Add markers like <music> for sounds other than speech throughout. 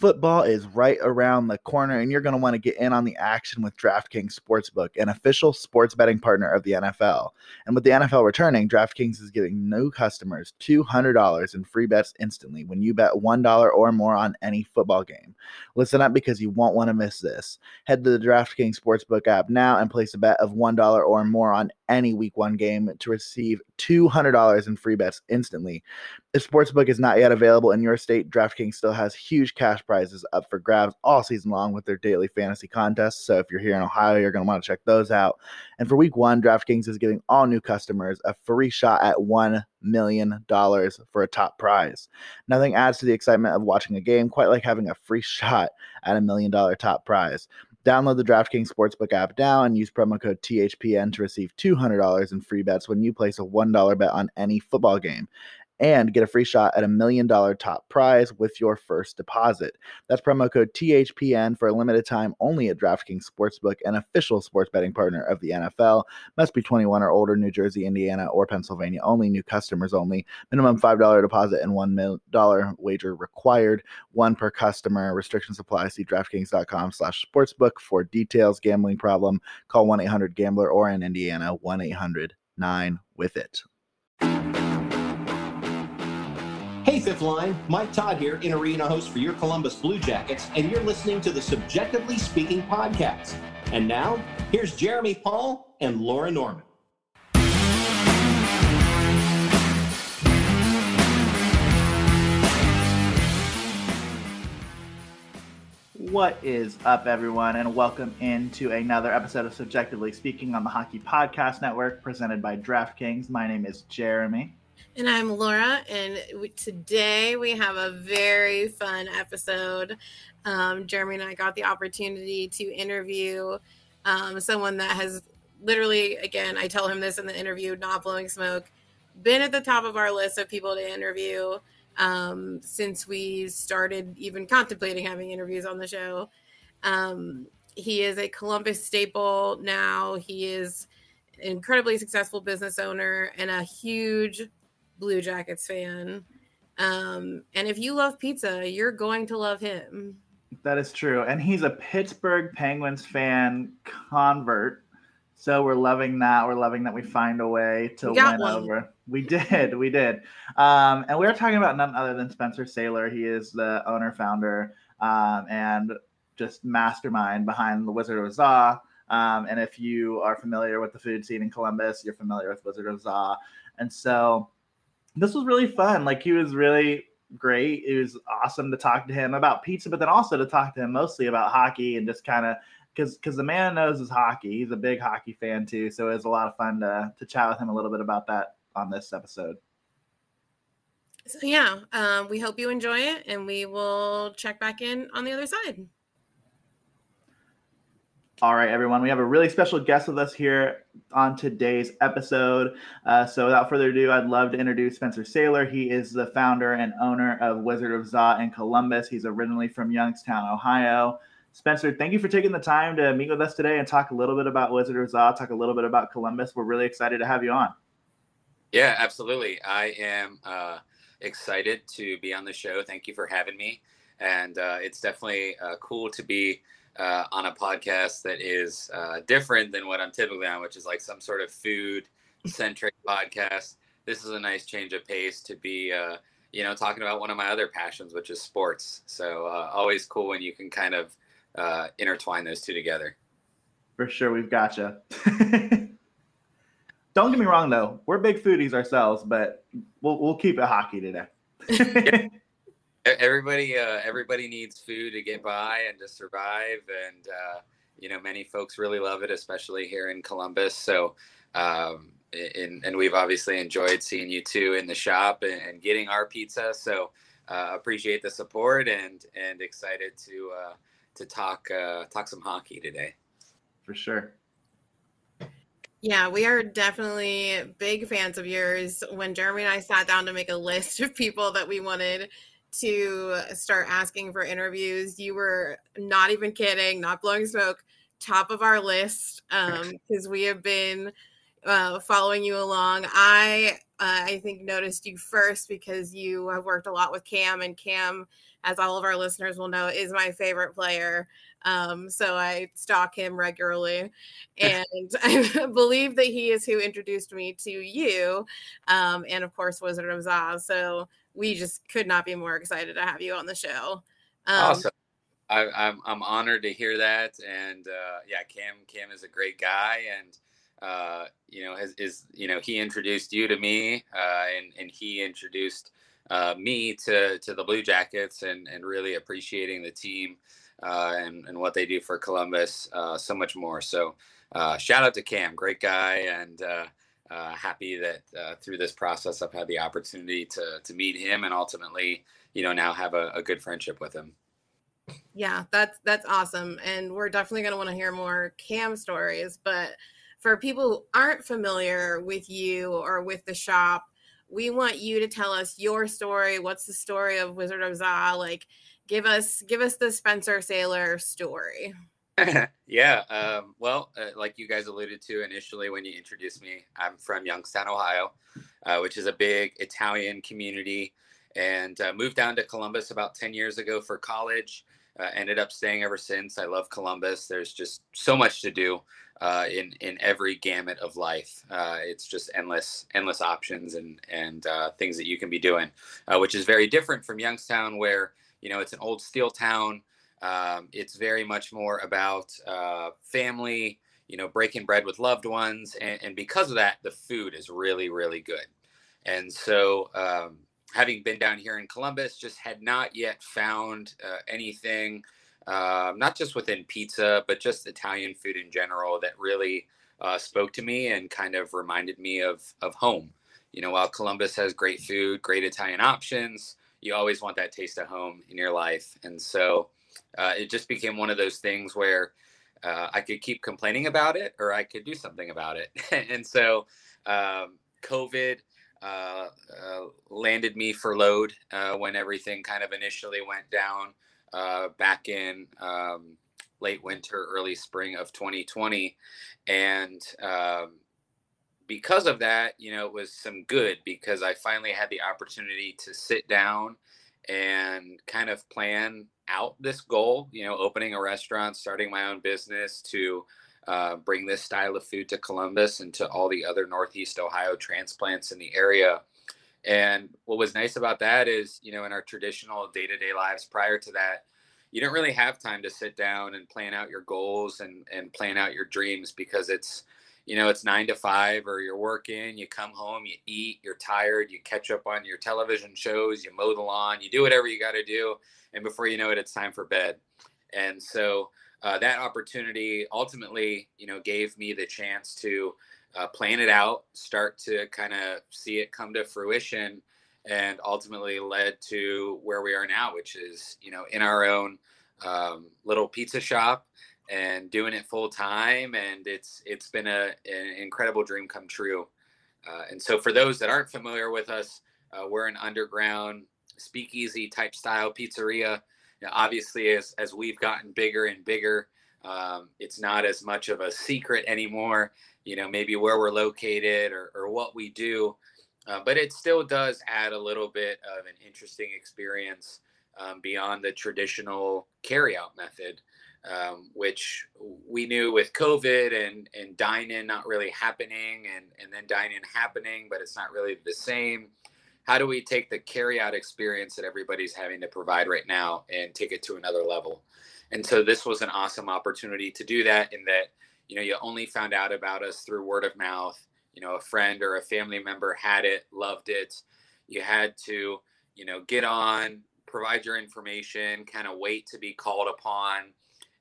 Football is right around the corner, and you're going to want to get in on the action with DraftKings Sportsbook, an official sports betting partner of the NFL. And with the NFL returning, DraftKings is giving new customers $200 in free bets instantly when you bet $1 or more on any football game. Listen up because you won't want to miss this. Head to the DraftKings Sportsbook app now and place a bet of $1 or more on any week one game to receive $200 in free bets instantly. If Sportsbook is not yet available in your state, DraftKings still has huge cash prizes up for grabs all season long with their daily fantasy contests. So if you're here in Ohio, you're going to want to check those out. And for week one, DraftKings is giving all new customers a free shot at $1 million for a top prize. Nothing adds to the excitement of watching a game quite like having a free <laughs> shot at a million dollar top prize. Download the DraftKings Sportsbook app now and use promo code THPN to receive $200 in free bets when you place a $1 bet on any football game and get a free shot at a million dollar top prize with your first deposit. That's promo code THPN for a limited time only at DraftKings Sportsbook, an official sports betting partner of the NFL. Must be 21 or older, New Jersey, Indiana, or Pennsylvania only, new customers only. Minimum $5 deposit and $1 wager required, one per customer. Restrictions apply. See DraftKings.com slash sportsbook for details. Gambling problem, call 1 800 Gambler or in Indiana, 1 800 9 with it. 25th Line, Mike Todd here, in arena host for your Columbus Blue Jackets, and you're listening to the CBJectively Speaking podcast. And now, here's Jeremy Paul and Laura Norman. What is up, everyone, and welcome into another episode of CBJectively Speaking on the Hockey Podcast Network, presented by DraftKings. My name is Jeremy. And I'm Laura, and we, today we have a very fun episode. Um, Jeremy and I got the opportunity to interview um, someone that has literally, again, I tell him this in the interview, not blowing smoke, been at the top of our list of people to interview um, since we started even contemplating having interviews on the show. Um, he is a Columbus staple now. He is an incredibly successful business owner and a huge Blue Jackets fan. Um, and if you love pizza, you're going to love him. That is true. And he's a Pittsburgh Penguins fan convert. So we're loving that. We're loving that we find a way to win one. over. We did. We did. Um, and we are talking about none other than Spencer Saylor. He is the owner, founder, um, and just mastermind behind the Wizard of Za. Um, and if you are familiar with the food scene in Columbus, you're familiar with Wizard of Za. And so this was really fun. Like he was really great. It was awesome to talk to him about pizza, but then also to talk to him mostly about hockey and just kind of because because the man knows his hockey. He's a big hockey fan too, so it was a lot of fun to to chat with him a little bit about that on this episode. So yeah, um, we hope you enjoy it, and we will check back in on the other side. All right, everyone. We have a really special guest with us here on today's episode. Uh, so, without further ado, I'd love to introduce Spencer Saylor. He is the founder and owner of Wizard of Za in Columbus. He's originally from Youngstown, Ohio. Spencer, thank you for taking the time to meet with us today and talk a little bit about Wizard of Za, talk a little bit about Columbus. We're really excited to have you on. Yeah, absolutely. I am uh, excited to be on the show. Thank you for having me. And uh, it's definitely uh, cool to be uh, on a podcast that is uh, different than what I'm typically on, which is like some sort of food centric <laughs> podcast. This is a nice change of pace to be, uh, you know, talking about one of my other passions, which is sports. So uh, always cool when you can kind of uh, intertwine those two together. For sure, we've got gotcha. <laughs> Don't get me wrong, though. We're big foodies ourselves, but we'll we'll keep it hockey today. <laughs> everybody uh, everybody needs food to get by and to survive and uh, you know many folks really love it especially here in columbus so um, in, and we've obviously enjoyed seeing you two in the shop and, and getting our pizza so uh, appreciate the support and and excited to uh, to talk uh, talk some hockey today for sure yeah, we are definitely big fans of yours. When Jeremy and I sat down to make a list of people that we wanted to start asking for interviews. You were not even kidding, not blowing smoke, top of our list because um, <laughs> we have been uh, following you along. I uh, I think noticed you first because you have worked a lot with Cam, and Cam as all of our listeners will know, is my favorite player. Um, so I stalk him regularly, <laughs> and <laughs> I believe that he is who introduced me to you, um, and of course Wizard of Za. So we just could not be more excited to have you on the show. Um, awesome. I, am I'm, I'm honored to hear that, and uh, yeah, Cam Cam is a great guy, and uh, you know is, is you know he introduced you to me, uh, and and he introduced uh, me to to the Blue Jackets, and and really appreciating the team uh, and and what they do for Columbus uh, so much more. So shout out to Cam, great guy, and. Uh, happy that uh, through this process I've had the opportunity to to meet him and ultimately, you know, now have a, a good friendship with him. Yeah, that's that's awesome. And we're definitely going to want to hear more cam stories, but for people who aren't familiar with you or with the shop, we want you to tell us your story. What's the story of Wizard of Za? Like give us give us the Spencer Saylor story. <laughs> yeah, um, well, uh, like you guys alluded to initially when you introduced me, I'm from Youngstown, Ohio, uh, which is a big Italian community, and uh, moved down to Columbus about 10 years ago for college. Uh, ended up staying ever since. I love Columbus. There's just so much to do uh, in in every gamut of life. Uh, it's just endless endless options and and things that you can be doing, which is very different from Youngstown, where you know it's an old steel town. Um, it's very much more about uh, family, you know, breaking bread with loved ones, and, and, because of that, the food is really really good. And so um, having been down here in Columbus, just had not yet found uh, anything, uh, not just within pizza, but just Italian food in general that really uh, spoke to me and kind of reminded me of of home. You know, while Columbus has great food, great Italian options, you always want that taste of home in your life, and so uh, it just became one of those things where. Uh, I could keep complaining about it, or I could do something about it. <laughs> and so, um, COVID uh, uh, landed me for load uh, when everything kind of initially went down uh, back in um, late winter, early spring of 2020. And um, because of that, you know, it was some good because I finally had the opportunity to sit down and kind of plan out this goal, you know, opening a restaurant, starting my own business to uh, bring this style of food to Columbus and to all the other Northeast Ohio transplants in the area. And what was nice about that is, you know, in our traditional day to day lives prior to that, you don't really have time to sit down and plan out your goals and, and plan out your dreams because it's, you know, it's nine to five or you're working, you come home, you eat, you're tired, you catch up on your television shows, you mow the lawn, you do whatever you got to do. And before you know it, it's time for bed. And so, uh, that opportunity ultimately, you know, gave me the chance to uh, plan it out, start to kind of see it come to fruition, and ultimately led to where we are now, which is, you know, in our own um, little pizza shop and doing it full time. And it's it's been a, an incredible dream come true. Uh, and so, for those that aren't familiar with us, uh, we're an underground speakeasy type style pizzeria know, obviously as as we've gotten bigger and bigger um, it's not as much of a secret anymore you know maybe where we're located or, or what we do uh, but it still does add a little bit of an interesting experience um, beyond the traditional carryout method um, which we knew with covid and and dine in not really happening and and then dine in happening but it's not really the same. How do we take the carry out experience that everybody's having to provide right now and take it to another level? And so this was an awesome opportunity to do that in that you know you only found out about us through word of mouth. You know a friend or a family member had it loved it. You had to you know get on provide your information kind of wait to be called upon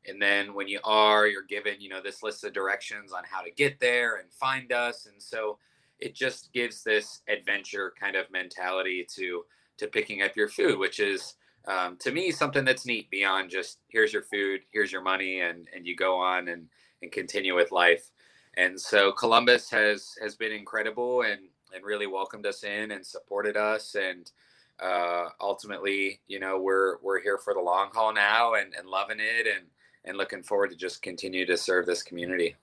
and then when you are you're given you know this list of directions on how to get there and find us. And so it just gives this adventure kind of mentality to to picking up your food, which is um, to me something that's neat beyond just here's your food, here's your money, and and you go on and and continue with life. And so Columbus has has been incredible and and really welcomed us in and supported us. And uh, ultimately, you know, we're we're here for the long haul now and, and loving it. And and looking forward to just continue to serve this community.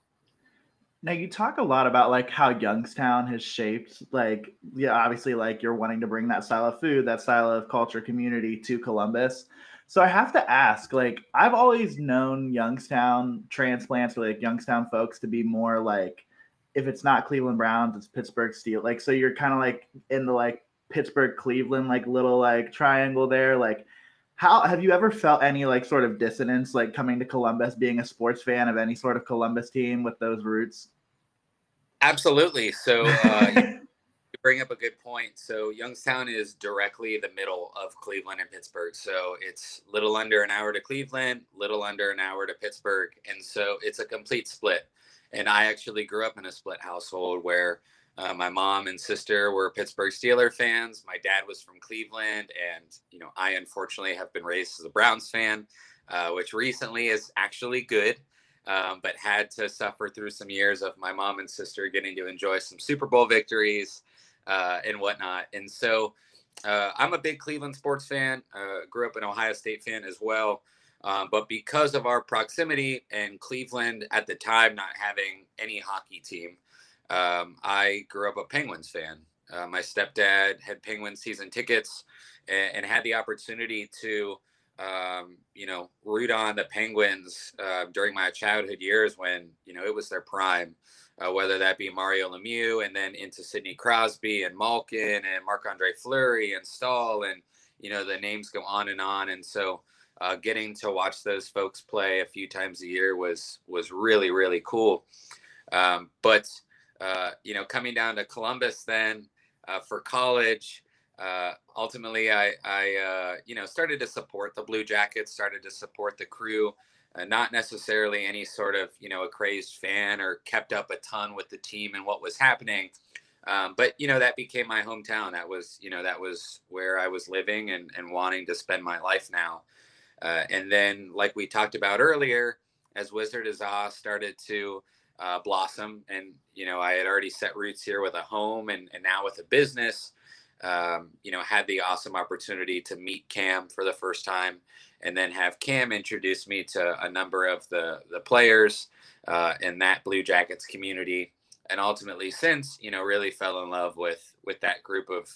Now you talk a lot about like how Youngstown has shaped like yeah obviously like you're wanting to bring that style of food that style of culture community to Columbus. So I have to ask like I've always known Youngstown transplants or like Youngstown folks to be more like if it's not Cleveland Browns it's Pittsburgh Steel like so you're kind of like in the like Pittsburgh Cleveland like little like triangle there like how have you ever felt any like sort of dissonance like coming to Columbus being a sports fan of any sort of Columbus team with those roots? Absolutely. So uh, <laughs> you bring up a good point. So Youngstown is directly the middle of Cleveland and Pittsburgh. So it's little under an hour to Cleveland, little under an hour to Pittsburgh, and so it's a complete split. And I actually grew up in a split household where uh, my mom and sister were Pittsburgh Steeler fans. My dad was from Cleveland, and you know, I unfortunately have been raised as a Browns fan, uh, which recently is actually good, um, but had to suffer through some years of my mom and sister getting to enjoy some Super Bowl victories uh, and whatnot. And so, uh, I'm a big Cleveland sports fan. Uh, grew up an Ohio State fan as well. Um, but because of our proximity and Cleveland at the time not having any hockey team, um, I grew up a Penguins fan. Uh, my stepdad had Penguins season tickets and, and had the opportunity to, um, you know, root on the Penguins uh, during my childhood years when, you know, it was their prime, uh, whether that be Mario Lemieux and then into Sidney Crosby and Malkin and Marc Andre Fleury and Staal. And, you know, the names go on and on. And so, uh, getting to watch those folks play a few times a year was was really really cool. Um, but uh, you know, coming down to Columbus then uh, for college. Uh, ultimately, I, I uh, you know, started to support the Blue Jackets, started to support the crew. Uh, not necessarily any sort of you know a crazed fan or kept up a ton with the team and what was happening. Um, but you know that became my hometown. That was you know that was where I was living and, and wanting to spend my life now. And then, like we talked about earlier, as Wizard of Za started to uh, blossom. And, you know, I had already set roots here with a home and, and now with a business. Um, you know, had the awesome opportunity to meet Cam for the first time and then have Cam introduce me to a number of the, the players uh, in that Blue Jackets community. And ultimately, since, you know, really fell in love with, with that group of,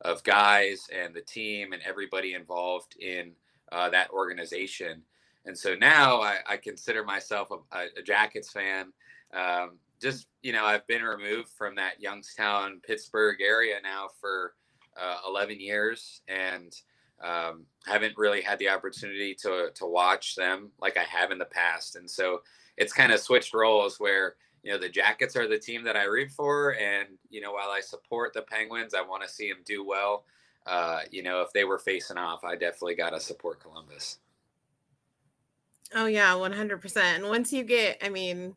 of guys and the team and everybody involved in uh, that organization. And so now I, I consider myself a, a, Jackets fan um, just you know i've been removed from that youngstown pittsburgh area now for uh, 11 years and um, haven't really had the opportunity to to watch them like i have in the past. And so it's kind of switched roles where you know the jackets are the team that i root for and you know while i support the penguins i want to see them do well. Uh, you know if they were facing off i definitely got to support columbus. Oh yeah 100% and once you get i mean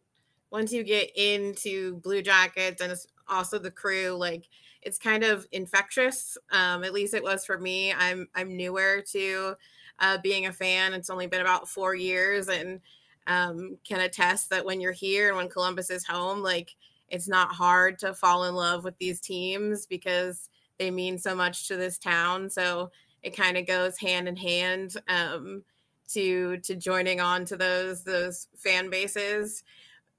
once you get into Blue Jackets and also the crew, like it's kind of infectious. Um, at least it was for me. I'm I'm newer to uh, being a fan. It's only been about four years, and um, can attest that when you're here and when Columbus is home, like it's not hard to fall in love with these teams because they mean so much to this town. So it kind of goes hand in hand um, to to joining on to those those fan bases.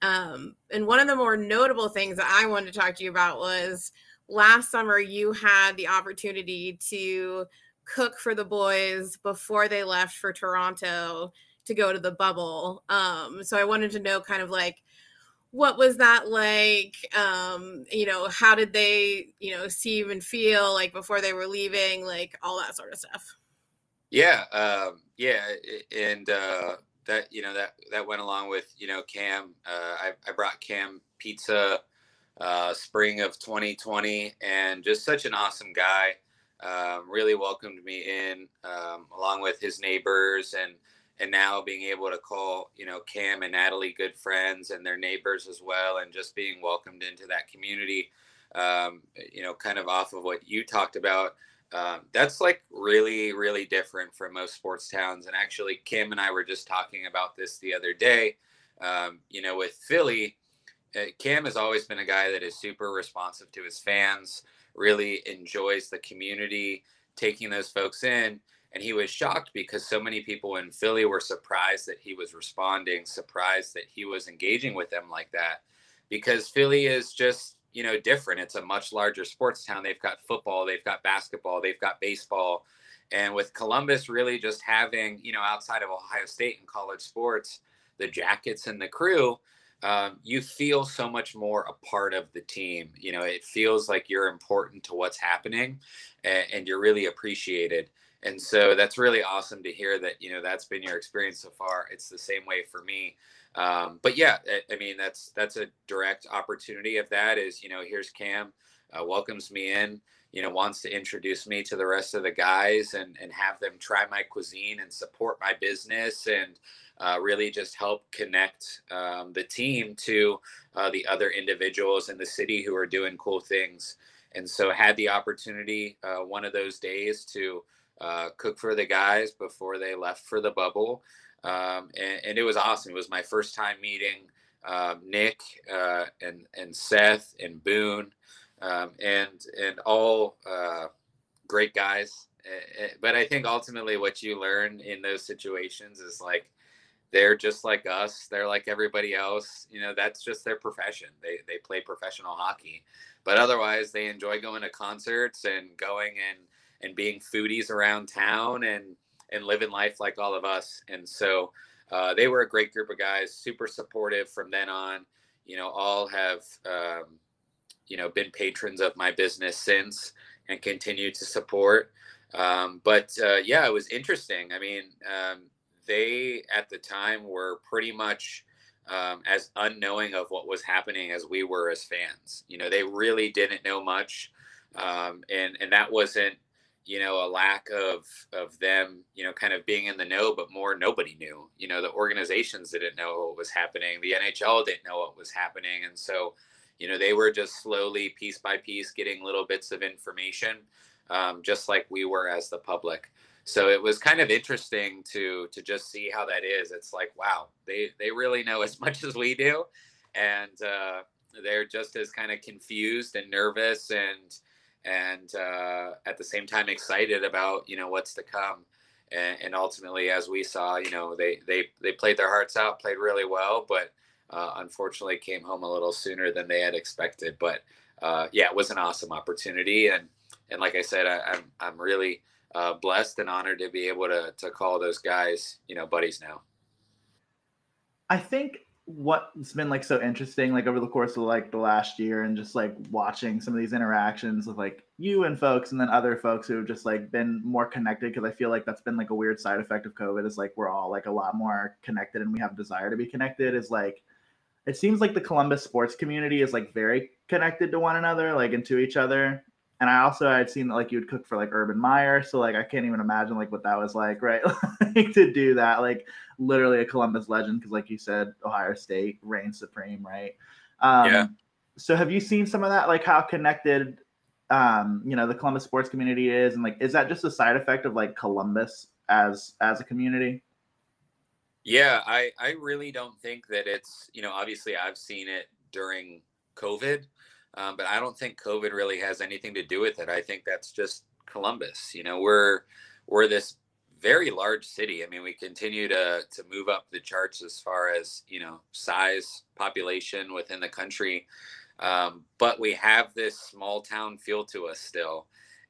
Um, and one of the more notable things that I wanted to talk to you about was last summer you had the opportunity to cook for the boys before they left for Toronto to go to the bubble. Um, so I wanted to know kind of like what was that like? Um, you know, how did they, you know, see and feel like before they were leaving, like all that sort of stuff. Yeah, um, yeah, and uh, that you know that that went along with you know Cam. Uh, I, I brought Cam pizza uh, spring of 2020, and just such an awesome guy. Um, really welcomed me in um, along with his neighbors and and now being able to call you know Cam and Natalie good friends and their neighbors as well, and just being welcomed into that community. Um, you know, kind of off of what you talked about um, that's like really really different from most sports towns and actually cam and i were just talking about this the other day um, you know with philly uh, cam has always been a guy that is super responsive to his fans really enjoys the community taking those folks in and he was shocked because so many people in philly were surprised that he was responding surprised that he was engaging with them like that because Philly is just you know different. It's a much larger sports town. They've got football, they've got basketball, they've got baseball, and with Columbus really just having you know outside of Ohio State and college sports, the Jackets and the Crew. Um, you feel so much more a part of the team. You know, it feels like you're important to what's happening, and, and you're really appreciated and so that's really awesome to hear that you know that's been your experience so far it's the same way for me um, but yeah I, I, mean that's that's a direct opportunity of that is you know here's cam uh, welcomes me in you know wants to introduce me to the rest of the guys and and have them try my cuisine and support my business and uh, really just help connect um, the team to uh, the other individuals in the city who are doing cool things and so had the opportunity uh, one of those days to uh, cook for the guys before they left for the bubble. Um, and, and, it was awesome. It was my first time meeting um, Nick uh, and and Seth and Boone um, and and all uh, great guys. But I think ultimately what you learn in those situations is like they're just like us. They're like everybody else. You know, that's just their profession. They they play professional hockey, but otherwise they enjoy going to concerts and going and and being foodies around town and and living life like all of us. And so uh, they were a great group of guys, super supportive from then on. You know, all have um, you know been patrons of my business since and continue to support. Um, but uh, yeah, it was interesting. I mean, um, they at the time were pretty much um, as unknowing of what was happening as we were as fans. You know, they really didn't know much, um, and and that wasn't you know a lack of of them you know kind of being in the know but more nobody knew. You know the organizations didn't know what was happening. The nhl didn't know what was happening. And so you know they were just slowly piece by piece getting little bits of information um, just like we were as the public. So it was kind of interesting to to just see how that is. It's like wow they they really know as <laughs> much as we do. And uh, they're just as kind of confused and nervous and and uh, at the same time excited about you know what's to come. And, and, ultimately, as we saw, you know they they they played their hearts out, played really well, but uh, unfortunately came home a little sooner than they had expected. But uh, yeah, it was an awesome opportunity, and and like I said, I, am I'm, I'm really uh, blessed and honored to be able to to call those guys you know buddies now. I think what's been like so interesting like over the course of like the last year and just like watching some of these interactions with like you and folks and then other folks who have just like been more connected because i feel like that's been like a weird side effect of covid is like we're all like a lot more connected and we have desire to be connected is like it seems like the columbus sports community is like very connected to one another like and to each other and I also had seen that like you would cook for like Urban Meyer, so like I can't even imagine like what that was like, right? <laughs> like to do that, like literally a Columbus legend, because like you said, Ohio State reigns supreme, right? Um, yeah. So have you seen some of that, like how connected, um, you know, the Columbus sports community is, and like is that just a side effect of like Columbus as as a community? Yeah, I I really don't think that it's you know obviously I've seen it during COVID um, but I don't think COVID really has anything to do with it. I think that's just Columbus. You know, we're we're this very large city. I mean, we continue to to move up the charts as far as you know size, population within the country, um, but we have this small town feel to us still,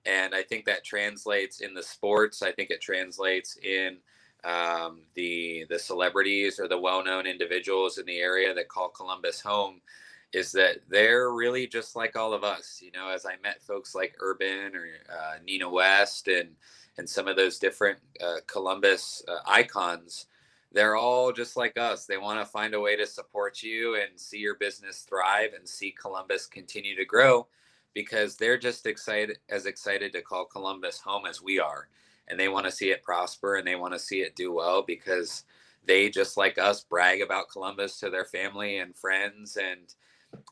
and I think that translates in the sports. I think it translates in um, the the celebrities or the well known individuals in the area that call Columbus home is that they're really just like all of us. You know, as I met folks like Urban or uh, Nina West and and some of those different uh, Columbus uh, icons, they're all just like us. They want to find a way to support you and see your business thrive and see Columbus continue to grow because they're just excited as excited to call Columbus home as we are. And they want to see it prosper and they want to see it do well because they just like us brag about Columbus to their family and friends and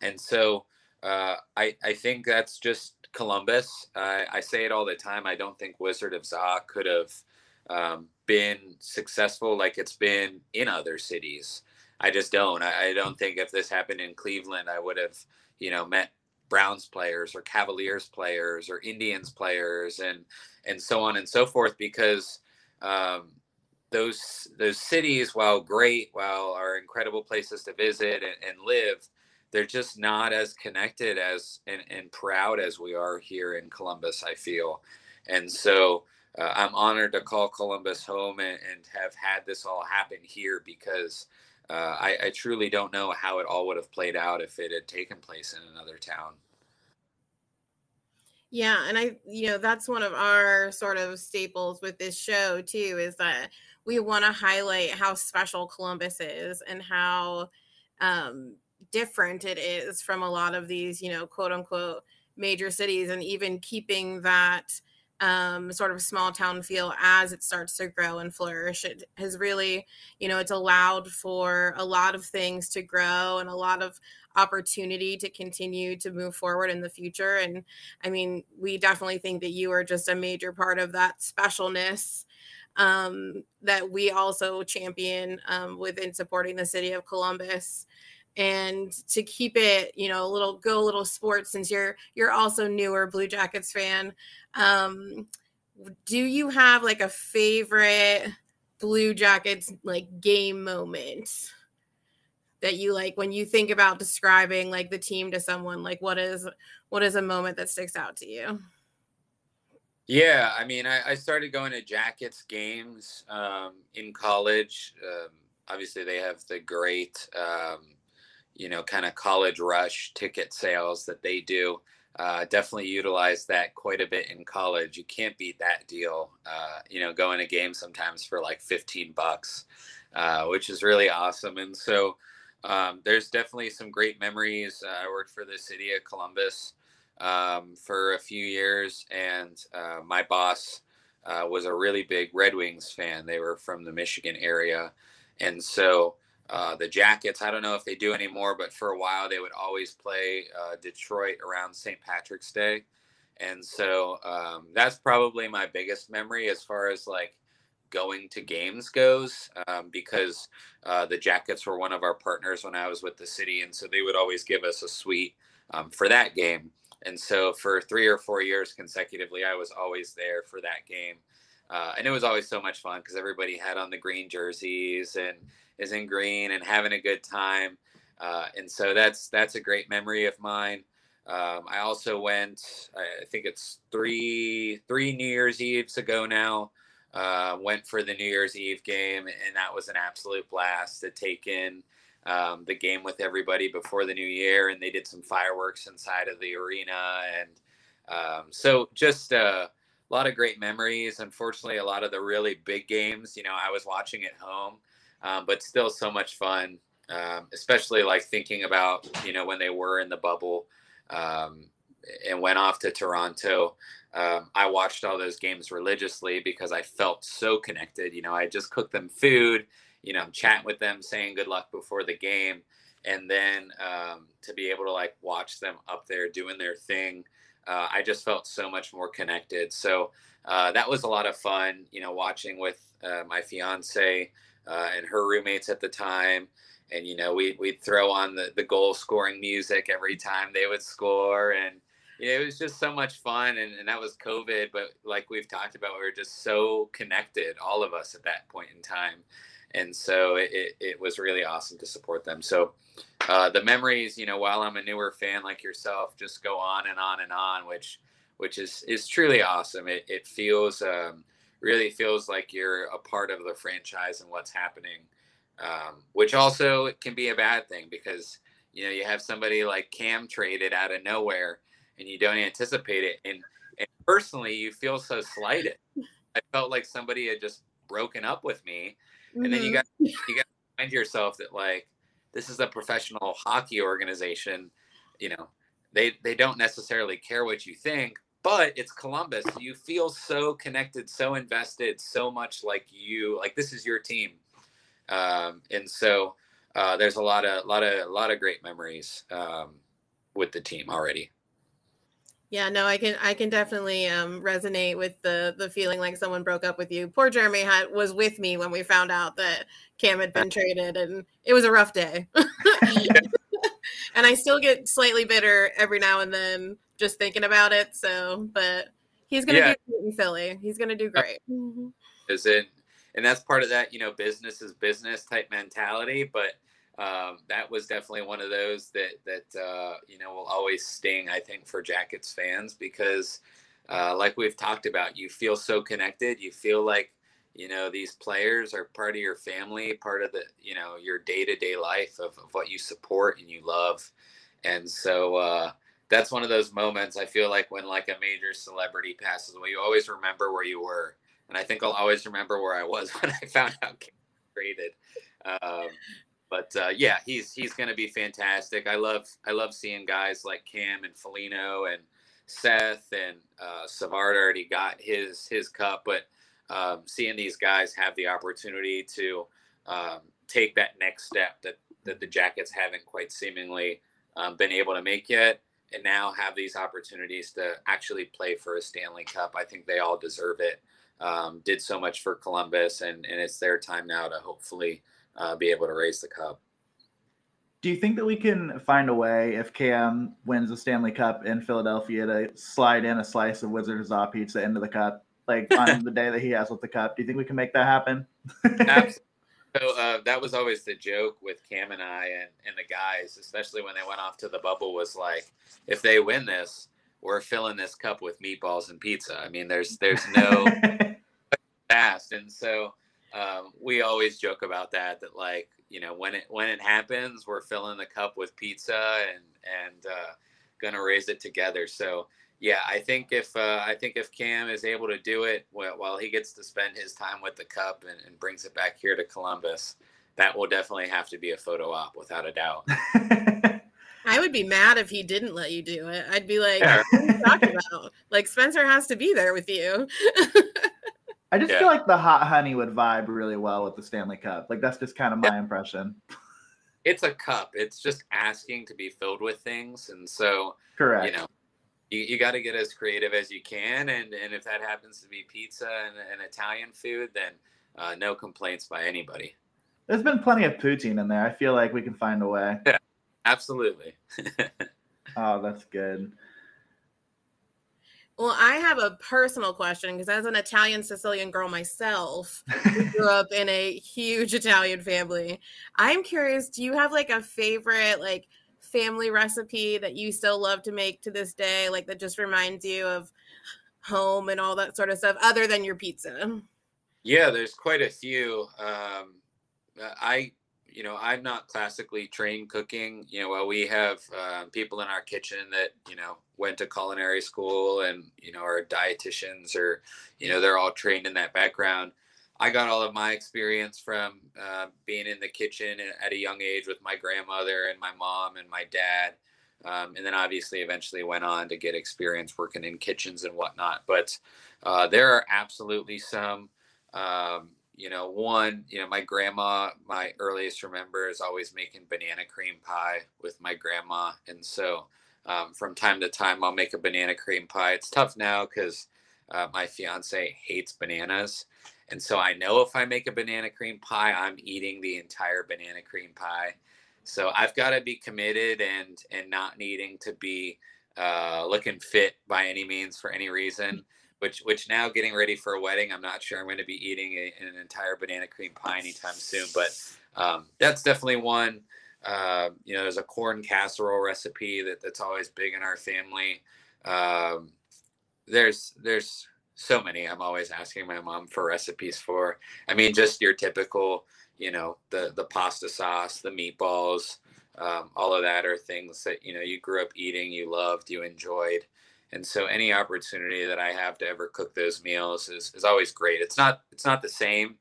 and so uh, I I think that's just Columbus. I, I say it all the time. I don't think Wizard of Za could have um, been successful like it's been in other cities. I just don't. I, I don't think if this happened in Cleveland, I would have you know met Browns players or Cavaliers players or Indians players and and so on and so forth because um, those those cities, while great, while are incredible places to visit and, and live, they're just not as connected as and, and proud as we are here in Columbus. I feel, and so uh, I'm honored to call Columbus home and, and, have had this all happen here because uh, I, I truly don't know how it all would have played out if it had taken place in another town. Yeah, and I, you know, that's one of our sort of staples with this show too, is that we want to highlight how special Columbus is and how um, different it is from a lot of these, you know, quote unquote major cities, and even keeping that um, sort of small town feel as it starts to grow and flourish. It has really, you know, it's allowed for a lot of things to grow and a lot of opportunity to continue to move forward in the future. And I mean, we definitely think that you are just a major part of that specialness um, that we also champion um, within supporting the city of Columbus and to keep it you know a little go a little sports since you're you're also newer blue jackets fan um do you have like a favorite blue jackets like game moment that you like when you think about describing like the team to someone? Like what is what is a moment that sticks out to you? Yeah i mean i, I started going to jackets games um, in college. Um, obviously they have the great um, you know, kind of college rush ticket sales that they do. Uh, definitely utilize that quite a bit in college. You can't beat that deal. Uh, you know, going to games sometimes for like 15 bucks, uh, which is really awesome. And so um, there's definitely some great memories. Uh, I worked for the city of Columbus um, for a few years, and uh, my boss uh, was a really big Red Wings fan. They were from the Michigan area. And so uh, the Jackets, I don't know if they do anymore, but for a while they would always play uh, Detroit around St. Patrick's Day. And so um, that's probably my biggest memory as far as like going to games goes, um, because uh, the Jackets were one of our partners when I was with the city. And so they would always give us a suite um, for that game. And so for three or four years consecutively, I was always there for that game. Uh, and it was always so much fun because everybody had on the green jerseys and is in green and having a good time. Uh, and so that's that's a great memory of mine. Um, I also went, I think it's three three New Year's Eves ago now. Uh, went for the New Year's Eve game, and that was an absolute blast to take in um, the game with everybody before the new year. And they did some fireworks inside of the arena, and um, so just uh, a lot of great memories. Unfortunately, a lot of the really big games, you know, I was watching at home um, but still so much fun. Um, especially like thinking about you know when they were in the bubble um, and went off to Toronto. Um, I watched all those games religiously because I felt so connected. You know, I just cooked them food. You know, chatting with them, saying good luck before the game, and then um, to be able to like watch them up there doing their thing. Uh, I just felt so much more connected. So uh, that was a lot of fun, you know, watching with uh, my fiance uh, and her roommates at the time. And you know, we we'd throw on the the goal scoring music every time they would score, and you know, it was just so much fun. And, and that was COVID, but like we've talked about, we were just so connected, all of us at that point in time. And so it, it, it was really awesome to support them. So uh, the memories, you know, while I'm a newer fan like yourself, just go on and on and on, which which is is truly awesome. It it feels um, really feels like you're a part of the franchise and what's happening, um, which also can be a bad thing because you know you have somebody like Cam traded out of nowhere and you don't anticipate it, and and personally you feel so slighted. I felt like somebody had just broken up with me, and mm-hmm. then you mm-hmm. got you got to find yourself that like this is a professional hockey organization, you know. They, they don't necessarily care what you think, but it's Columbus. You feel so connected, so invested, so much like you, like this is your team. Um, and so uh, there's a lot of, lot of, a lot of great memories um, with the team already. Yeah, no, I can I can definitely um, resonate with the the feeling like someone broke up with you. Poor Jeremy had was with me when we found out that Cam had been traded, and it was a rough day. <laughs> and I still get slightly bitter every now and then just thinking about it. So, but he's gonna yeah. do great in Philly. He's gonna do great. Is it? And that's part of that, you know, business is business type mentality. But um, that was definitely one of those that that uh, you know will always sting. I think for Jackets fans because, uh, like we've talked about, you feel so connected. You feel like you know these players are part of your family, part of the you know your day to day life of, of, what you support and you love, and so. Uh, that's one of those moments I feel like when like a major celebrity passes away, you always remember where you were, and I think I'll always remember where I was <laughs> when I found out traded. Um, but uh, yeah, he's he's going to be fantastic. I love I love seeing guys like Cam and Foligno and Seth and uh, Savard already got his his cup, but um, seeing these guys have the opportunity to um, take that next step that that the Jackets haven't quite seemingly um, been able to make yet, and now have these opportunities to actually play for a Stanley Cup, I think they all deserve it. Um, did so much for Columbus, and and it's their time now to hopefully uh, be able to raise the cup. Do you think that we can find a way if Cam wins the Stanley Cup in Philadelphia to slide in a slice of Wizard of Za pizza into the cup, like on the day that he has with the cup? Do you think we can make that happen? Absolutely. <laughs> So uh, that was always the joke with Cam and I and, and the guys, especially when they went off to the bubble, was like, if they win this, we're filling this cup with meatballs and pizza. I mean, there's there's no <laughs> fast, and so um, we always joke about that. That like you know when it when it happens, we're filling the cup with pizza and and uh, gonna raise it together. So yeah, I think if uh, I think if Cam is able to do it while he gets to spend his time with the cup and, and, brings it back here to Columbus, that will definitely have to be a photo op without a doubt. <laughs> I would be mad if he didn't let you do it. I'd be like, yeah. "What are you talking about? Like Spencer has to be there with you." <laughs> I just yeah. feel like the hot honey would vibe really well with the Stanley Cup. Like that's just kind of my yeah. impression. It's a cup. It's just asking to be filled with things, and so correct. You know, you, you got to get as creative as you can, and and if that happens to be pizza and, and Italian food, then uh, no complaints by anybody. There's been plenty of poutine in there. I feel like we can find a way. Yeah, absolutely. <laughs> oh, that's good. Well, I have a personal question because as an Italian Sicilian girl myself, <laughs> grew up in a huge Italian family. I'm curious, do you have like a favorite like family recipe that you still love to make to this day, like that just reminds you of home and all that sort of stuff, other than your pizza? Yeah, there's quite a few. Um, I you know, I'm not classically trained cooking. You know, while we have uh, people in our kitchen that you know went to culinary school and you know are dietitians or you know they're all trained in that background. I got all of my experience from uh, being in the kitchen at a young age with my grandmother and my mom and my dad. Um, and then obviously eventually went on to get experience working in kitchens and whatnot. But uh, there are absolutely some um, you know, one, you know, my grandma, my earliest remember is always making banana cream pie with my grandma. And so um, from time to time, I'll make a banana cream pie. It's tough now because uh, my fiance hates bananas. And so I know if I make a banana cream pie, I'm eating the entire banana cream pie. So I've got to be committed and and not needing to be uh, looking fit by any means for any reason which which now getting ready for a wedding, I'm not sure I'm going to be eating a, an entire banana cream pie anytime soon, but um, that's definitely one. Uh, you know, there's a corn casserole recipe that that's always big in our family. Um, there's there's so many. I'm always asking my mom for recipes for. I mean, just your typical, you know, the the pasta sauce, the meatballs, um, all of that are things that you know you grew up eating, you loved, you enjoyed and so any opportunity that I have to ever cook those meals is, is always great. It's not it's not the same,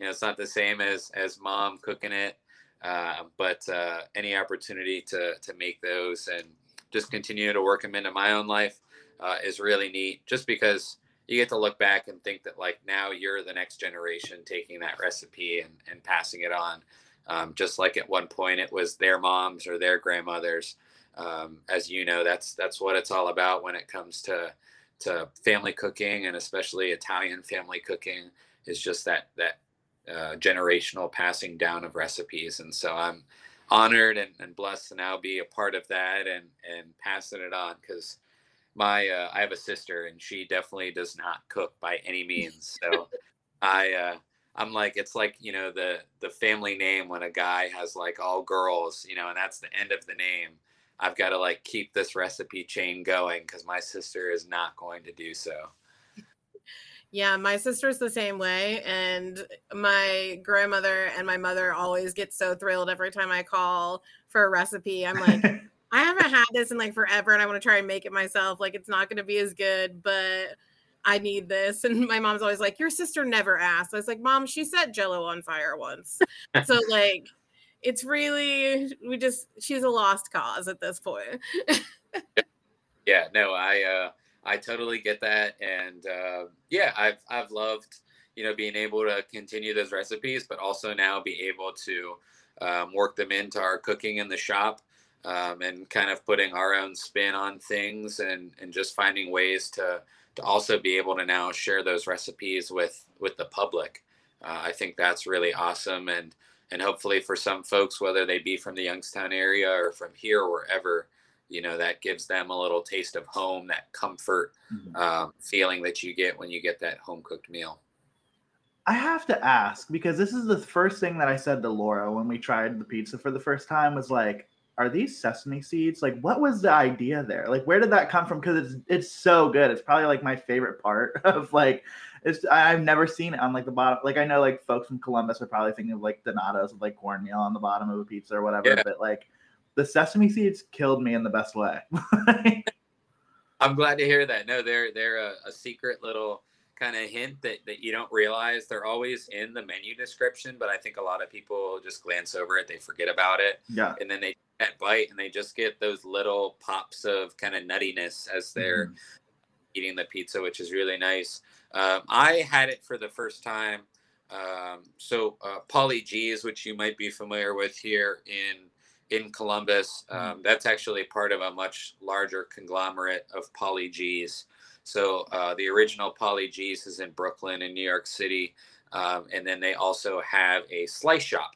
you know, it's not the same as as mom cooking it, uh, but uh, any opportunity to to make those and just continue to work them into my own life uh, is really neat. Just because you get to look back and think that like now you're the next generation taking that recipe and and passing it on. Um, just like at one point it was their moms or their grandmothers um, as you know, that's that's what it's all about when it comes to to family cooking and especially Italian family cooking is just that that uh, generational passing down of recipes. And so I'm honored and, and, blessed to now be a part of that and and passing it on because my uh, I have a sister and she definitely does not cook by any <laughs> means. So I uh, I'm like, it's like you know the the family name when a guy has like all girls, you know, and that's the end of the name. I've got to like keep this recipe chain going because my sister is not going to do so. Yeah, my sister's the same way. And my grandmother and my mother always get so thrilled every time I call for a recipe. I'm like, <laughs> I haven't had this in like forever and I want to try and make it myself. Like, it's not going to be as good, but I need this. <laughs> And my mom's always like, Your sister never asked. I was like, Mom, she set jello on fire once. so, like, it's really, we just, she's a lost cause at this point. yeah, no, I, uh, I totally get that, and uh, yeah, I've I've loved you know being able to continue those recipes, but also now be able to um, work them into our cooking in the shop, um, and kind of putting our own spin on things, and and just finding ways to to also be able to now share those recipes with with the public. Uh, I think that's really awesome, and and hopefully for some folks, whether they be from the Youngstown area or from here or wherever, you know that gives them a little taste of home that comfort mm-hmm. um, feeling that you get when you get that home cooked meal i have to ask because this is the first thing that i said to laura when we tried the pizza for the first time was like are these sesame seeds like what was the idea there like where did that come from because it's it's so good it's probably like my favorite part <laughs> of like it's i've never seen it on like the bottom like i know like folks from columbus are probably thinking of like donatos with like cornmeal on the bottom of a pizza or whatever yeah. but like the sesame seeds killed me in the best way. <laughs> I'm glad to hear that. No, they're they're a, a secret little kind of hint that, that you don't realize they're always in the menu description, but I think a lot of people just glance over it, they forget about it. Yeah. And then they that bite and they just get those little pops of kind of nuttiness as they're mm-hmm. eating the pizza, which is really nice. Um, I had it for the first time. Um, so uh, Paulie Gee's, which you might be familiar with here in in Columbus. Mm-hmm. Um, that's actually part of a much larger conglomerate of Paulie Gee's. So uh, the original Paulie Gee's is in Brooklyn in New York City. Um, and then they also have a slice shop,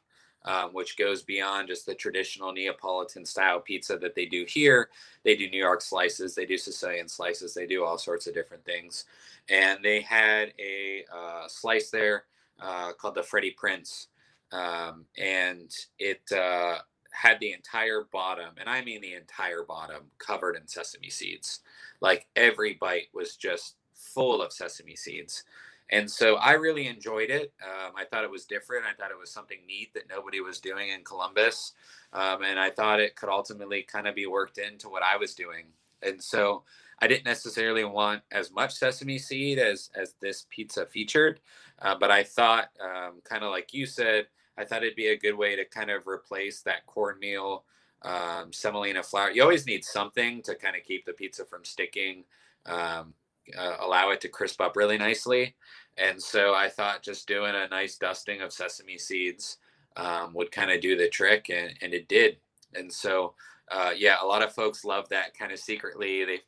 um, which goes beyond just the traditional Neapolitan style pizza that they do here. They do New York slices, they do Sicilian slices, they do all sorts of different things. And they had a uh, slice there uh, called the Freddie Prinze. Um, and it uh, had the entire bottom, and I mean the entire bottom, covered in sesame seeds. Like every bite was just full of sesame seeds. And so I really enjoyed it. Um, I thought it was different. I thought it was something neat that nobody was doing in Columbus. Um, and I thought it could ultimately kind of be worked into what I was doing. And so I didn't necessarily want as much sesame seed as, as this pizza featured. Uh, but I thought, um, kind of like you said, I thought it'd be a good way to kind of replace that cornmeal um, semolina flour. You always need something to kind of keep the pizza from sticking, um, uh, allow it to crisp up really nicely. And so I thought just doing a nice dusting of sesame seeds um, would kind of do the trick, and, and it did. And so, uh, yeah, a lot of folks love that kind of secretly. They,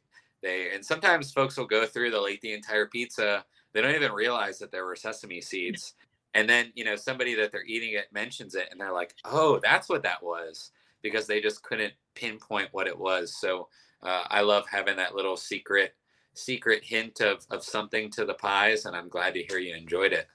they, and sometimes folks will go through, they'll eat the entire pizza. They don't even realize that there were sesame seeds and then you know somebody that they're eating it mentions it and they're like oh that's what that was because they just couldn't pinpoint what it was so uh, i love having that little secret secret hint of of something to the pies and i'm glad to hear you enjoyed it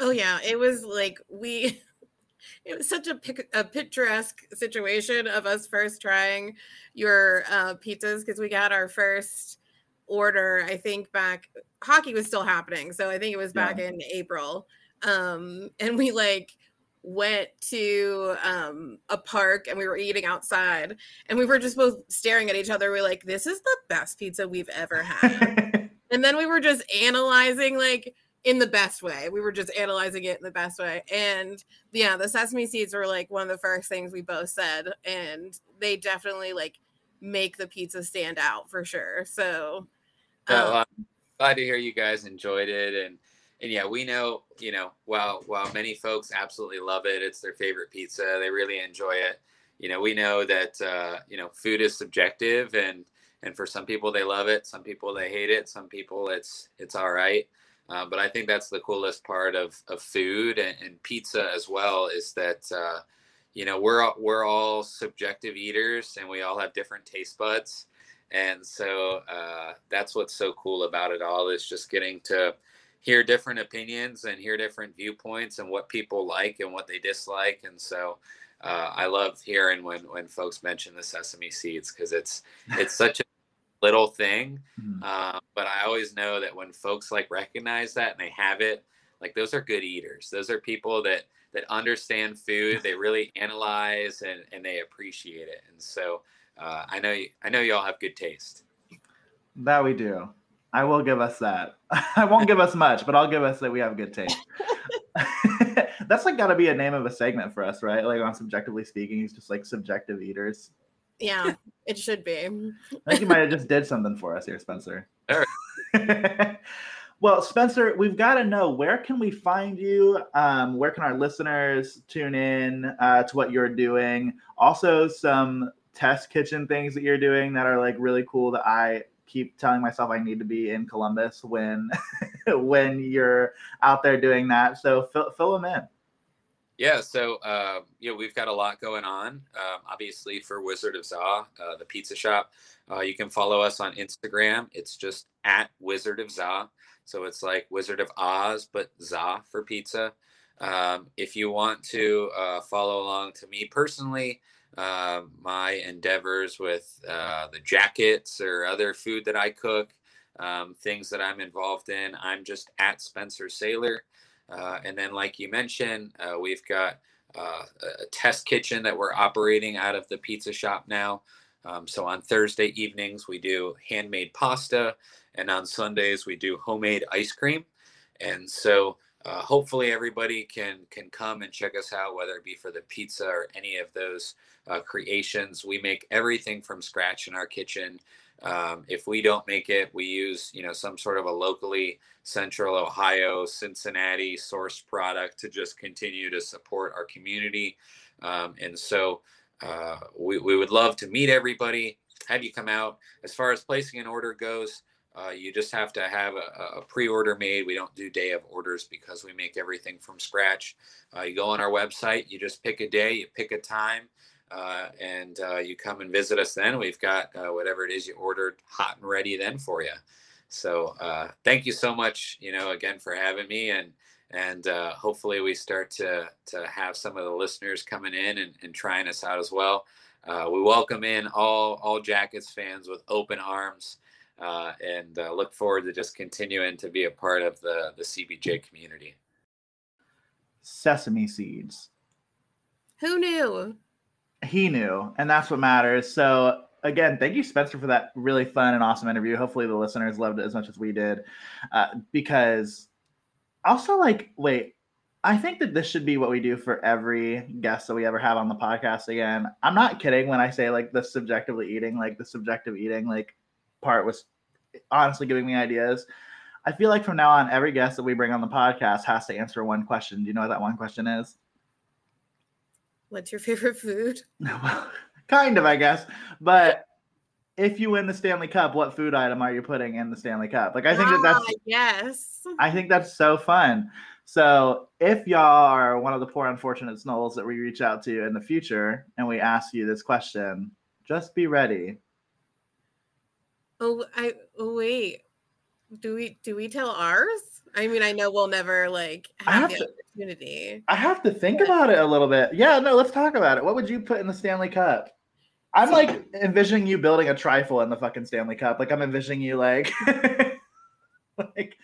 oh yeah it was like we <laughs> it was such a, pic, a picturesque situation of us first trying your uh, pizzas because we got our first order i think back hockey was still happening so i think it was back yeah. in april um and we like went to um a park and we were eating outside and we were just both staring at each other. We are like this is the best pizza we've ever had. <laughs> And then we were just analyzing like in the best way. We were just analyzing it in the best way. And yeah the sesame seeds were like one of the first things we both said and they definitely like make the pizza stand out for sure. So um, I'm glad to hear you guys enjoyed it, and and yeah, we know you know while while many folks absolutely love it, it's their favorite pizza. They really enjoy it. You know, we know that uh, you know food is subjective, and and for some people they love it, some people they hate it, some people it's it's all right. Uh, but I think that's the coolest part of of food and, and pizza as well is that uh, you know we're we're all subjective eaters and we all have different taste buds and so uh, that's what's so cool about it all is just getting to hear different opinions and hear different viewpoints and what people like and what they dislike. And so uh, I love hearing when when folks mention the sesame seeds because it's it's <laughs> such a little thing, mm-hmm. uh, but I always know that when folks like recognize that and they have it, like those are good eaters. Those are people that that understand food. They really analyze and and they appreciate it. And so uh, I know you I know you all have good taste. That we do. I will give us that. <laughs> I won't give us much, but I'll give us that we have good taste. <laughs> That's like got to be a name of a segment for us, right? Like on CBJectively speaking, he's just like subjective eaters. Yeah, <laughs> it should be. I think you might have just did something for us here, Spencer. All right. well, Spencer, we've got to know where can we find you? Um, where can our listeners tune in uh, to what you're doing? Also, some test kitchen things that you're doing that are like really cool that I keep telling myself I need to be in Columbus when <laughs> when you're out there doing that. So fill, fill them in. Yeah, so uh, you know we've got a lot going on. Um, obviously, for Wizard of Za, uh, the pizza shop, uh, you can follow us on Instagram. It's just at Wizard of Za. So it's like Wizard of Oz, but Za for pizza. Um, if you want to uh, follow along to me personally, uh, my endeavors with uh, the jackets or other food that I cook, um, things that I'm involved in. I'm just at Spencer Saylor. Uh, and then, like you mentioned, uh, we've got uh, a test kitchen that we're operating out of the pizza shop now. Um, so on Thursday evenings, we do handmade pasta, and on Sundays, we do homemade ice cream. And so uh, hopefully everybody can can come and check us out whether it be for the pizza or any of those uh, creations. We make everything from scratch in our kitchen. Um, if we don't make it we use you know some sort of a locally central ohio cincinnati sourced product to just continue to support our community. Um, and so uh, we, we would love to meet everybody have you come out. As far as placing an order goes uh, you just have to have a, a, pre-order made. We don't do day of orders because we make everything from scratch. Uh, you go on our website, you just pick a day, you pick a time, uh, and uh, you come and visit us. Then we've got uh, whatever it is you ordered hot and ready then for you. So uh, thank you so much, you know, again for having me, and and hopefully we start to to have some of the listeners coming in and, and trying us out as well. we welcome in all all Jackets fans with open arms uh, and uh, look forward to just continuing to be a part of the the CBJ community. Sesame seeds. Who knew? He knew, and that's what matters. So again, thank you, Spencer, for that really fun and awesome interview. Hopefully, the listeners loved it as much as we did, uh, because also like wait. I think that this should be what we do for every guest that we ever have on the podcast again. I'm not kidding when I say like the subjectively eating, like the subjective eating, like part was honestly giving me ideas. I feel like from now on, every guest that we bring on the podcast has to answer one question. Do you know what that one question is? What's your favorite food? <laughs> well, kind of, I guess. But if you win the Stanley Cup, what food item are you putting in the Stanley Cup? Like, I think ah, that that's ah, yes. I think that's so fun. So, if y'all are one of the poor unfortunate snowls that we reach out to in the future, and we ask you this question, just be ready Oh, I oh, wait. Do we do we tell ours? I mean, I know we'll never like have, have the to, opportunity. I have to think but... about it a little bit. Yeah, no, let's talk about it. What would you put in the Stanley Cup? I'm like envisioning you building a trifle in the fucking Stanley Cup. Like I'm envisioning you like <laughs> like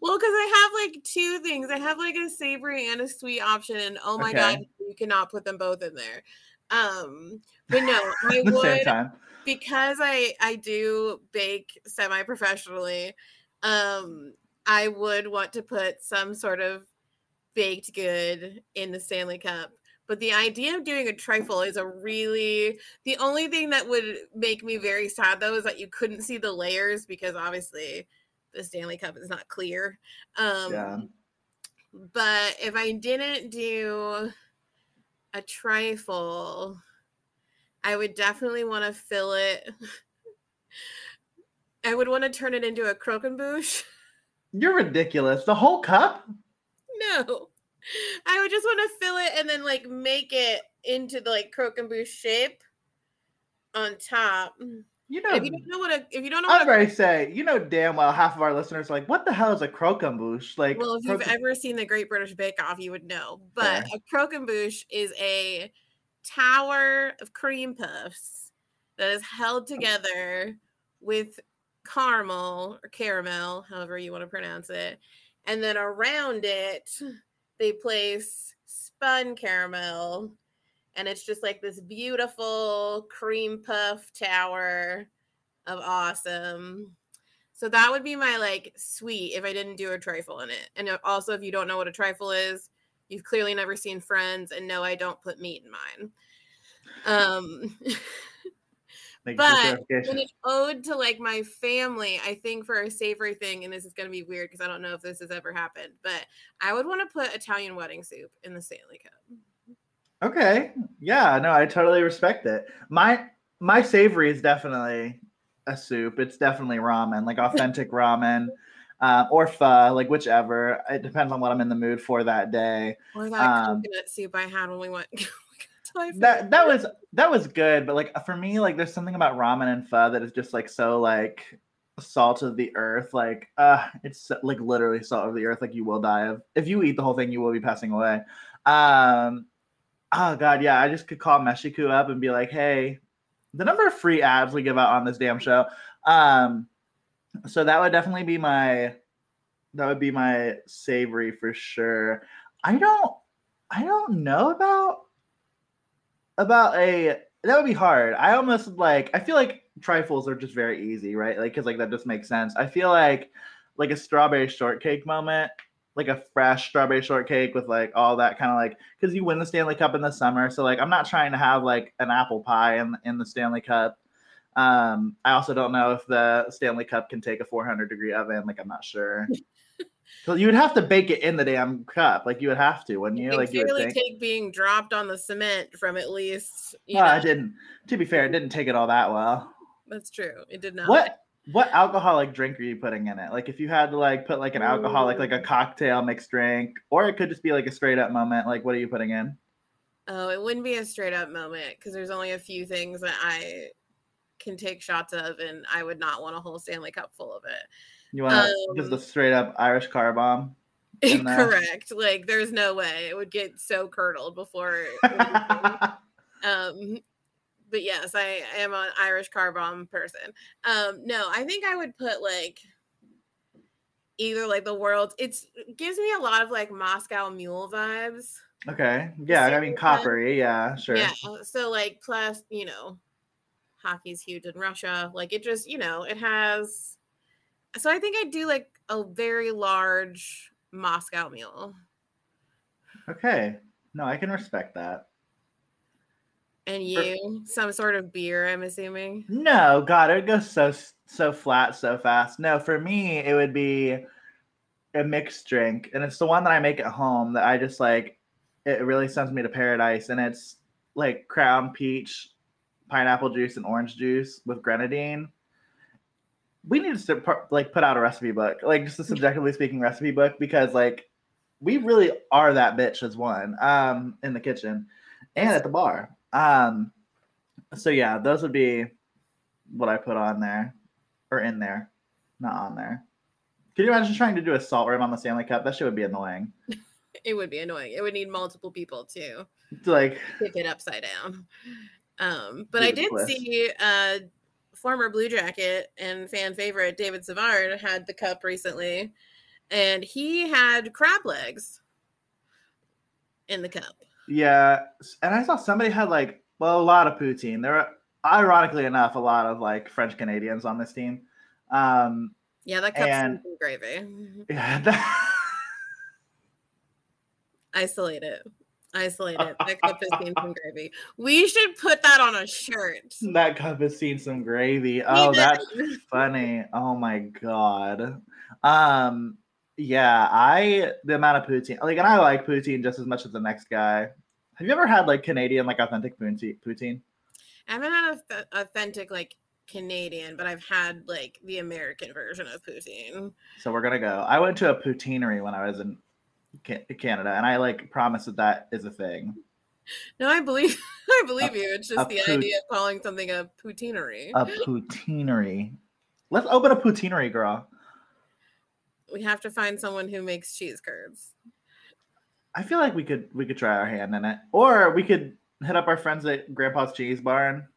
well, because I have like two things. I have like a savory and a sweet option, and oh my okay. god, you cannot put them both in there. Um, but no, I <laughs> would because I I do bake semi professionally. Um, I would want to put some sort of baked good in the Stanley Cup. But the idea of doing a trifle is a really the only thing that would make me very sad though is that you couldn't see the layers because obviously the Stanley Cup is not clear. Um yeah. but if I didn't do a trifle, I would definitely want to fill it. <laughs> I would want to turn it into a croquembouche. <laughs> You're ridiculous. The whole cup? No. I would just want to fill it and then like make it into the like croquembouche shape on top. You know, if you don't know what a if you don't know I'm ready to say, you know damn well half of our listeners are like, what the hell is a croquembouche? Like, well, if you've ever seen the Great British Bake Off, you would know. But Fair. a croquembouche is a tower of cream puffs that is held mm. together with caramel or caramel, however you want to pronounce it, and then around it they place spun caramel and it's just like this beautiful cream puff tower of awesome. So that would be my like sweet if I didn't do a trifle in it. And also, if you don't know what a trifle is, you've clearly never seen Friends, and no, I don't put meat in mine. Um, <laughs> Thank you for but when it's ode to like my family, I think for a savory thing, and this is going to be weird because I don't know if this has ever happened, but I would want to put Italian wedding soup in the Stanley Cup. Okay. Yeah, no, I totally respect it. My my savory is definitely a soup. It's definitely ramen, like <laughs> authentic ramen. Uh, or pho, like whichever. It depends on what I'm in the mood for that day. Or that Um, coconut soup I had when we went. <laughs> That that was that was good, but like for me, like there's something about ramen and pho that is just like so like salt of the earth. Like uh it's like literally salt of the earth. Like you will die of if you eat the whole thing, you will be passing away. Um oh god, yeah, I just could call Meshiku up and be like, hey, the number of free ads we give out on this damn show. Um so that would definitely be my that would be my savory for sure. I don't I don't know about about a that would be hard. I almost like I feel like trifles are just very easy, right? Like cuz like that just makes sense. I feel like like a strawberry shortcake moment, like a fresh strawberry shortcake with like all that kind of like cuz you win the Stanley Cup in the summer, so like I'm not trying to have like an apple pie in in the Stanley Cup. Um I also don't know if the Stanley Cup can take a 400 degree oven, like I'm not sure. <laughs> So you would have to bake it in the damn cup, like you would have to, wouldn't you? can Like you would think. take being dropped on the cement from at least. You Well, I didn't. To be fair, it didn't take it all that well. That's true. It did not. What what alcoholic drink are you putting in it? Like if you had to like put like an alcoholic, like a cocktail mixed drink, or it could just be like a straight up moment. Like what are you putting in? Oh, it wouldn't be a straight up moment because there's only a few things that I can take shots of, and I would not want a whole Stanley Cup full of it. You want just the Um, straight up Irish car bomb? <laughs> Correct. Like, there's no way it would get so curdled before. <laughs> um, but yes, I am an Irish car bomb person. Um, no, I think I would put like either like the world. It's it gives me a lot of like Moscow Mule vibes. okay. Yeah, I mean coppery. Yeah, sure. Yeah. So like plus, you know, hockey's huge in Russia. Like it just, you know, it has so I think I do like a very large Moscow mule. Okay. No, I can respect that. And For- you, some sort of beer, I'm assuming. No, God, it would go so so flat so fast. No, for me, it would be a mixed drink, and it's the one that I make at home that I just like. It really sends me to paradise, and it's like crown peach, pineapple juice, and orange juice with grenadine. We need to like put out a recipe book, like just a CBJectively speaking recipe book, because like we really are that bitch as one um in the kitchen and at the bar. Um, so yeah, those would be what I put on there or in there, not on there. Can you imagine trying to do a salt rim on the Stanley Cup? That shit would be annoying. <laughs> It would be annoying. It would need multiple people to It's like, tip it upside down. Um, but I did see uh former Blue Jacket and fan favorite David Savard had the cup recently, and he had crab legs in the cup. yeah. And I saw somebody had like, well, a lot of poutine. There are, ironically enough, a lot of like French Canadians on this team. Um, Yeah, that cup's And- gravy. <laughs> <laughs> yeah, that- Isolate it. Isolate it. That cup has seen some <laughs> gravy. We should put that on a shirt. that cup has seen some gravy. Oh, that's funny. Oh my god. Um yeah, I the amount of poutine like and I like poutine just as much as the next guy. Have you ever had like Canadian like authentic poutine? I haven't had a authentic like Canadian, but I've had like the American version of poutine. So we're gonna go. I went to a poutineery when I was in Canada, and I like promise that that is a thing. No, I believe <laughs> I believe A- you. It's just the pout- idea of calling something a poutineery. A poutineery. Let's open a poutineery, girl. we have to find someone who makes cheese curds. I feel like we could we could try our hand in it, or we could hit up our friends at Grandpa's Cheese Barn.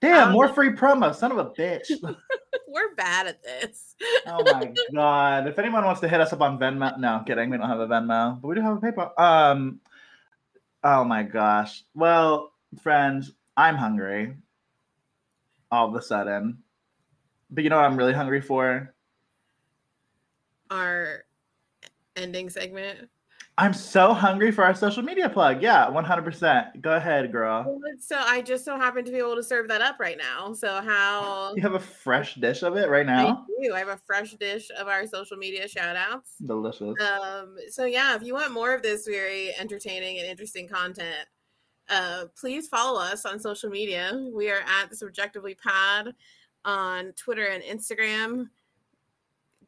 Damn, Um, more free promo, son of a bitch. <laughs> We're bad at this. oh my <laughs> god! If anyone wants to hit us up on Venmo, no, I'm kidding, we don't have a Venmo, but we do have a PayPal. Um, oh my gosh. Well, friends, I'm hungry. All of a sudden, but you know what I'm really hungry for? Our ending segment. I'm so hungry for our social media plug. Yeah, 100%. Go ahead, girl. So I just so happen to be able to serve that up right now. So how You have a fresh dish of it right now? I do. I have a fresh dish of our social media shout outs. Delicious. Um, so yeah, if you want more of this very entertaining and interesting content, uh, please follow us on social media. We are at the CBJectively Pod on Twitter and Instagram.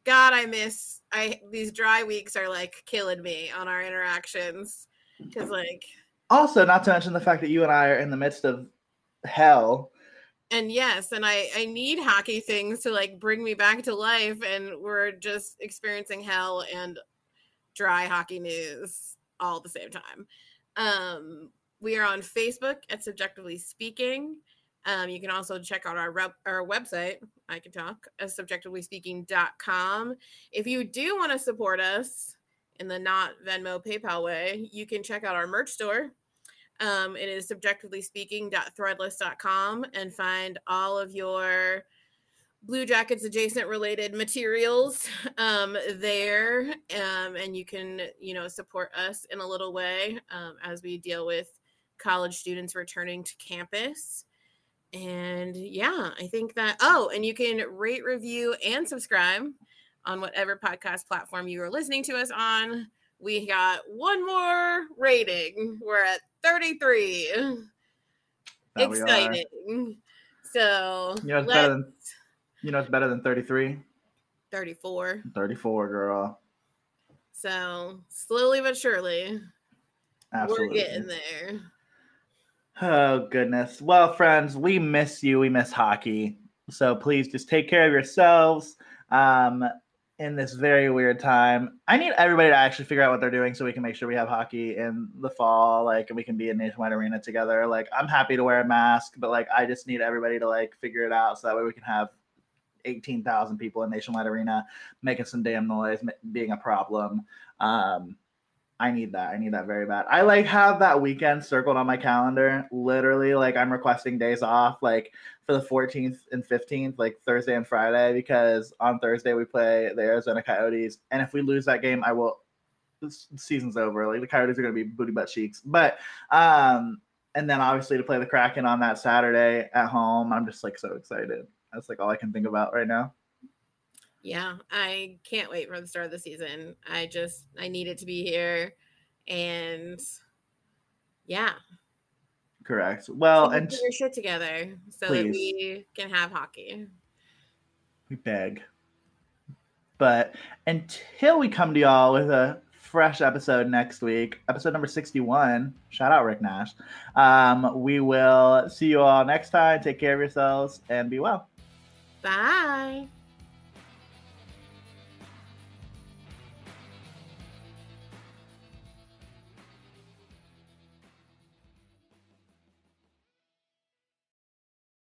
God, I miss I these dry weeks are like killing me on our interactions because like Also, not to mention the fact that you and I are in the midst of hell. and yes, and I I need hockey things to like bring me back to life, and we're just experiencing hell and dry hockey news all at the same time. Um, we are on Facebook at CBJectively Speaking. Um, you can also check out our rep, our website. I can talk as cbjectivelyspeaking.com. If you do want to support us in the not Venmo PayPal way, you can check out our merch store. Um, it is cbjectivelyspeaking.threadless.com and find all of your Blue Jackets adjacent related materials <laughs> um, there. Um, and you can, you know, support us in a little way um, as we deal with college students returning to campus. And yeah, I think that, oh, and you can rate, review, and subscribe on whatever podcast platform you are listening to us on. We got one more rating. We're at 33. That. Exciting. So You know, it's better than you know, it's better than 33. 34. 34, girl. So slowly but surely, Absolutely. we're getting there. Oh goodness. Well, friends, we miss you. We miss hockey. So please just take care of yourselves. Um, in this very weird time, I need everybody to actually figure out what they're doing so we can make sure we have hockey in the fall. Like, and we can be in Nationwide Arena together. Like, I'm happy to wear a mask, but like, I just need everybody to like figure it out so that way we can have 18,000 people in Nationwide Arena making some damn noise, being a problem. Um, I need that. I need that very bad. I like have that weekend circled on my calendar. Literally, like I'm requesting days off, like for the 14th and 15th, like Thursday and Friday, because on Thursday we play the Arizona Coyotes, and if we lose that game, I will. This season's over. Like the Coyotes are going to be booty butt cheeks, but um, and then obviously to play the Kraken on that Saturday at home. I'm just like so excited. That's like all I can think about right now. Yeah, I can't wait for the start of the season. I just I need it to be here, and yeah, Correct. Well, get and your shit together so that we can have hockey. we beg. But until we come to y'all with a fresh episode next week, episode number 61, shout out Rick Nash. Um, we will see you all next time. Take care of yourselves and be well. Bye.